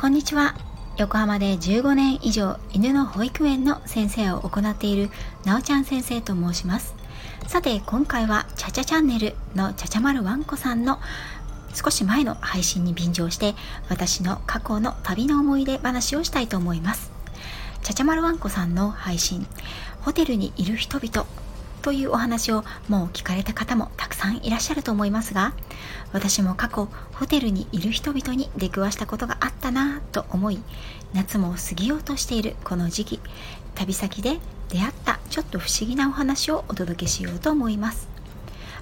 こんにちは。横浜で15年以上犬の保育園の先生を行っているなおちゃん先生と申します。さて今回はちゃちゃチャンネルのちゃちゃまるわんこさんの少し前の配信に便乗して私の過去の旅の思い出話をしたいと思います。ちゃちゃまるわんこさんの配信ホテルにいる人々というお話をもう聞かれた方もたくさんいらっしゃると思いますが私も過去ホテルにいる人々に出くわしたことがあったなぁと思い夏も過ぎようとしているこの時期旅先で出会ったちょっと不思議なお話をお届けしようと思います。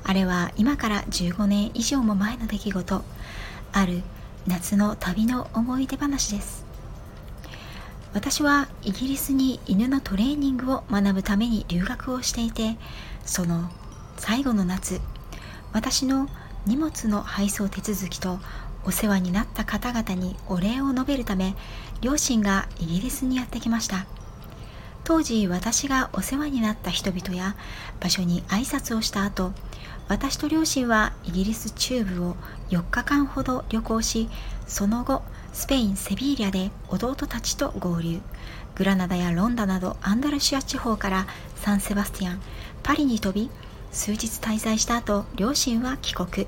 あれは今から15年以上も前の出来事。ある夏の旅の思い出話です。私はイギリスに犬のトレーニングを学ぶために留学をしていてその最後の夏私の荷物の配送手続きとお世話になった方々にお礼を述べるため両親がイギリスにやってきました。当時私がお世話になった人々や場所に挨拶をした後私と両親はイギリス中部を4日間ほど旅行しその後スペイン・セビーリャで弟たちと合流。グラナダやロンダなどアンダルシア地方からサンセバスティアンパリに飛び数日滞在した後両親は帰国。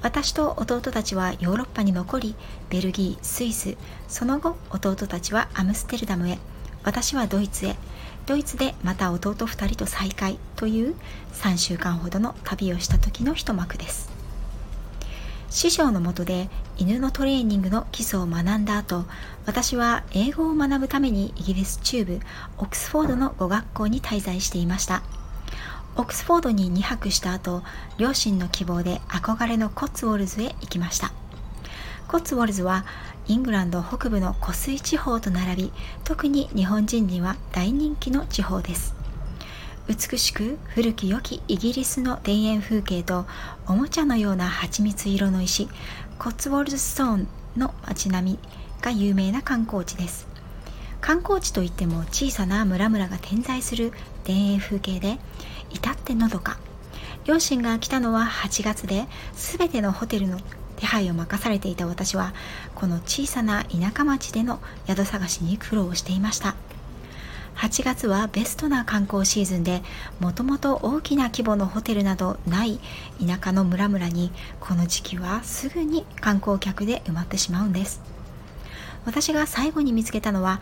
私と弟たちはヨーロッパに残りベルギースイス。その後弟たちはアムステルダムへ。私はドイツへ。ドイツでまた弟2人と再会という3週間ほどの旅をした時の一幕です。師匠のもとで犬のトレーニングの基礎を学んだ後私は英語を学ぶためにイギリス中部オックスフォードの語学校に滞在していました。オックスフォードに2泊した後両親の希望で憧れのコッツウォルズへ行きました。コッツウォルズはイングランド北部の湖水地方と並び特に日本人には大人気の地方です。美しく古き良きイギリスの田園風景とおもちゃのような蜂蜜色の石コッツウォルズストーンの街並みが有名な観光地です。観光地といっても小さな村々が点在する田園風景で至ってのどか。両親が来たのは8月で全てのホテルの手配を任されていた私はこの小さな田舎町での宿探しに苦労していました。8月はベストな観光シーズンでもともと大きな規模のホテルなどない田舎の村々にこの時期はすぐに観光客で埋まってしまうんです。私が最後に見つけたのは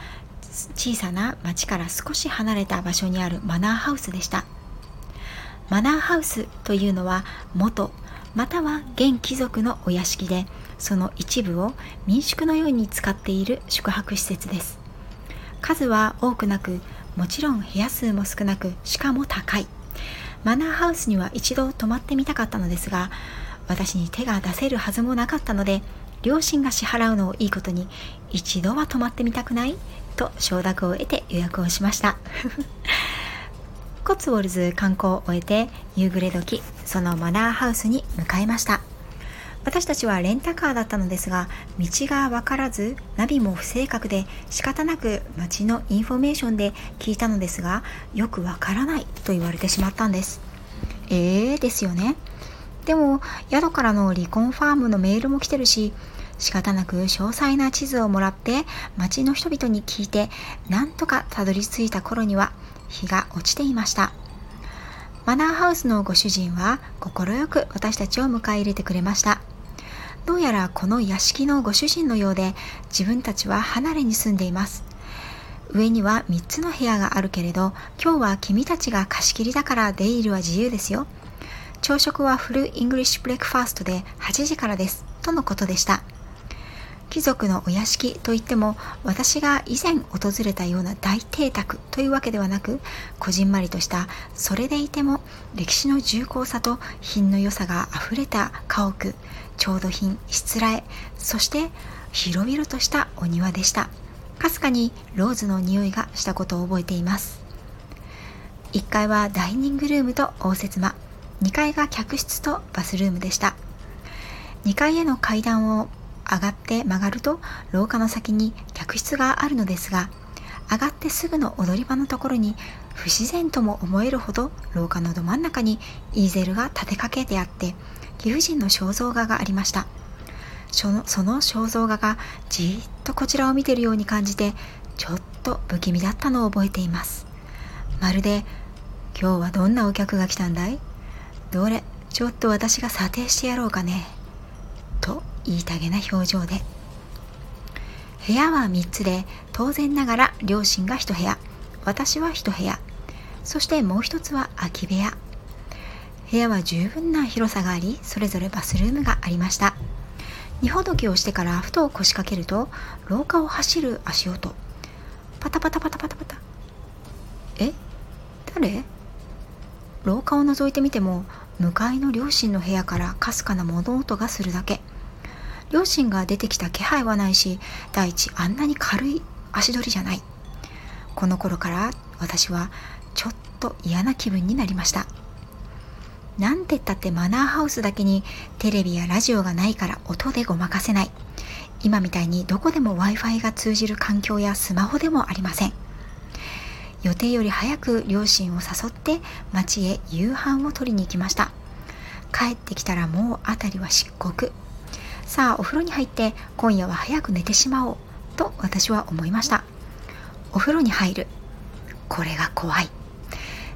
小さな町から少し離れた場所にあるマナーハウスでした。マナーハウスというのは元または現貴族のお屋敷でその一部を民宿のように使っている宿泊施設です。数は多くなくもちろん部屋数も少なくしかも高い。マナーハウスには一度泊まってみたかったのですが私に手が出せるはずもなかったので両親が支払うのをいいことに一度は泊まってみたくない？と承諾を得て予約をしました。コツウォルズ観光を終えて夕暮れ時そのマナーハウスに向かいました。私たちはレンタカーだったのですが道が分からずナビも不正確で仕方なく街のインフォメーションで聞いたのですがよくわからないと言われてしまったんです。えーですよね。でも宿からのリコンファームのメールも来てるし仕方なく詳細な地図をもらって街の人々に聞いてなんとかたどり着いた頃には日が落ちていました。マナーハウスのご主人は快く私たちを迎え入れてくれました。どうやらこの屋敷のご主人のようで自分たちは離れに住んでいます。上には3つの部屋があるけれど今日は君たちが貸し切りだから出入りは自由ですよ。朝食は full English breakfast で8時からです。とのことでした。貴族のお屋敷といっても私が以前訪れたような大邸宅というわけではなくこじんまりとしたそれでいても歴史の重厚さと品の良さがあふれた家屋調度品しつらえそして広々としたお庭でした。かすかにローズの匂いがしたことを覚えています。1階はダイニングルームと応接間。2階が客室とバスルームでした。2階への階段を上がって曲がると廊下の先に客室があるのですが上がってすぐの踊り場のところに不自然とも思えるほど廊下のど真ん中にイーゼルが立てかけてあって貴婦人の肖像画がありました。そのその肖像画がじっとこちらを見ているように感じてちょっと不気味だったのを覚えています。まるで「今日はどんなお客が来たんだいどれ？ちょっと私が査定してやろうかね」と言いたげな表情で。部屋は3つで当然ながら両親が1部屋。私は1部屋。そしてもう一つは空き部屋。部屋は十分な広さがありそれぞれバスルームがありました。二ほどきをしてからふと腰掛けると廊下を走る足音。パタパタパタパタパタ。え？誰？廊下を覗いてみても向かいの両親の部屋からかすかな物音がするだけ。両親が出てきた気配はないし第一あんなに軽い足取りじゃないこの頃から私はちょっと嫌な気分になりましたなんてったってマナーハウスだけにテレビやラジオがないから音でごまかせない。今みたいにどこでも Wi-Fi が通じる環境やスマホでもありません。予定より早く両親を誘って町へ夕飯を取りに行きました。帰ってきたらもう辺りは漆黒。さあお風呂に入って今夜は早く寝てしまおうと私は思いました。お風呂に入る。これが怖い。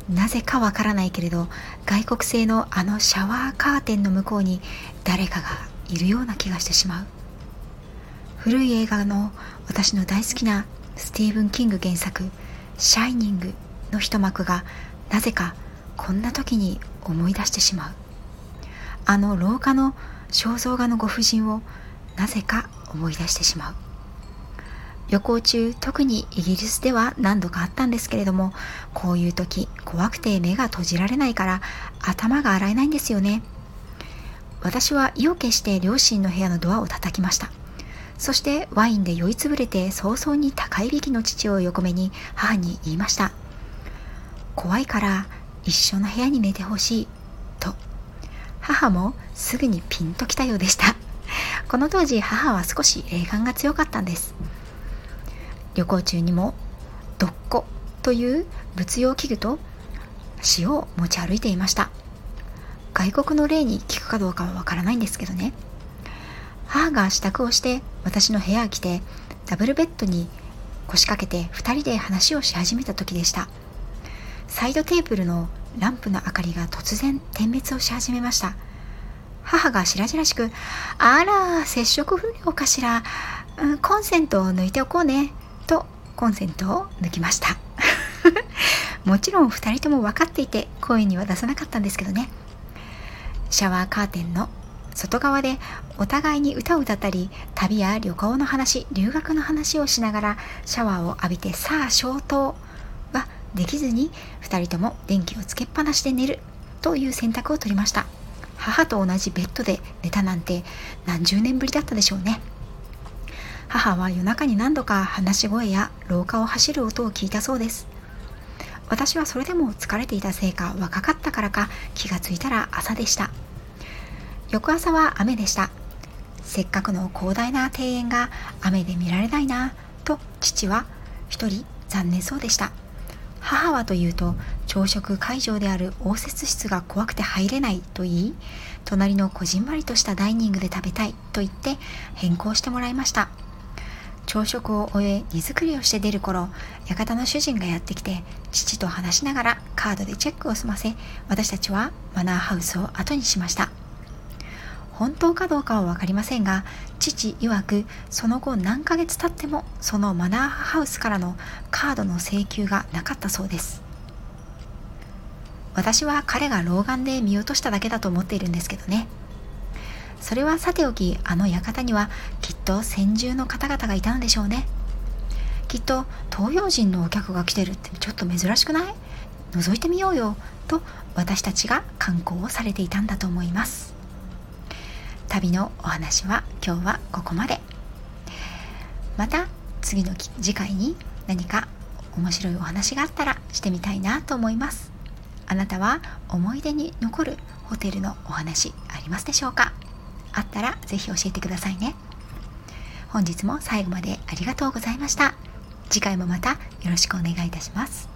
なぜかわからないけれど外国製のあのシャワーカーテンの向こうに誰かがいるような気がしてしまう古い映画の私の大好きなスティーブン・キング原作「シャイニング」の一幕がなぜかこんな時に思い出してしまうあの廊下の肖像画のご婦人をなぜか思い出してしまう。旅行中特にイギリスでは何度かあったんですけれどもこういう時怖くて目が閉じられないから頭が洗えないんですよね。私は意を決して両親の部屋のドアを叩きました。そしてワインで酔いつぶれて早々に高いびきの父を横目に母に言いました。怖いから一緒の部屋に寝てほしい。母もすぐにピンときたようでした。この当時母は少し霊感が強かったんです。旅行中にもどっこという物用器具と塩を持ち歩いていました。外国の例に聞くかどうかはわからないんですけどね。母が支度をして私の部屋へ来てダブルベッドに腰掛けて2人で話をし始めた時でした。サイドテーブルのランプの明かりが突然点滅をし始めました。母が白々しく「あら接触不良かしら、うん、コンセントを抜いておこうね」とコンセントを抜きました。もちろん2人とも分かっていて声には出さなかったんですけどね。シャワーカーテンの外側でお互いに歌を歌ったり旅や旅行の話留学の話をしながらシャワーを浴びてさあ消灯。できずに2人とも電気をつけっぱなしで寝るという選択を取りました。母と同じベッドで寝たなんて何十年ぶりだったでしょうね。母は夜中に何度か話し声や廊下を走る音を聞いたそうです。私はそれでも疲れていたせいか若かったからか気がついたら朝でした。翌朝は雨でした。せっかくの広大な庭園が雨で見られないなと父は一人残念そうでした。母はというと朝食会場である応接室が怖くて入れないと言い隣のこじんまりとしたダイニングで食べたいと言って変更してもらいました。朝食を終え荷造りをして出る頃館の主人がやってきて父と話しながらカードでチェックを済ませ私たちはマナーハウスを後にしました。本当かどうかは分かりませんが父曰くその後何ヶ月経ってもそのマナーハウスからのカードの請求がなかったそうです。私は彼が老眼で見落としただけだと思っているんですけどね。それはさておきあの館にはきっと先住の方々がいたのでしょうね。きっと東洋人のお客が来てるってちょっと珍しくない？覗いてみようよと私たちが観光をされていたんだと思います。旅のお話は今日はここまで。また次の次回に何か面白いお話があったらしてみたいなと思います。あなたは思い出に残るホテルのお話ありますでしょうか？あったら是非教えてくださいね。本日も最後までありがとうございました。次回もまたよろしくお願いいたします。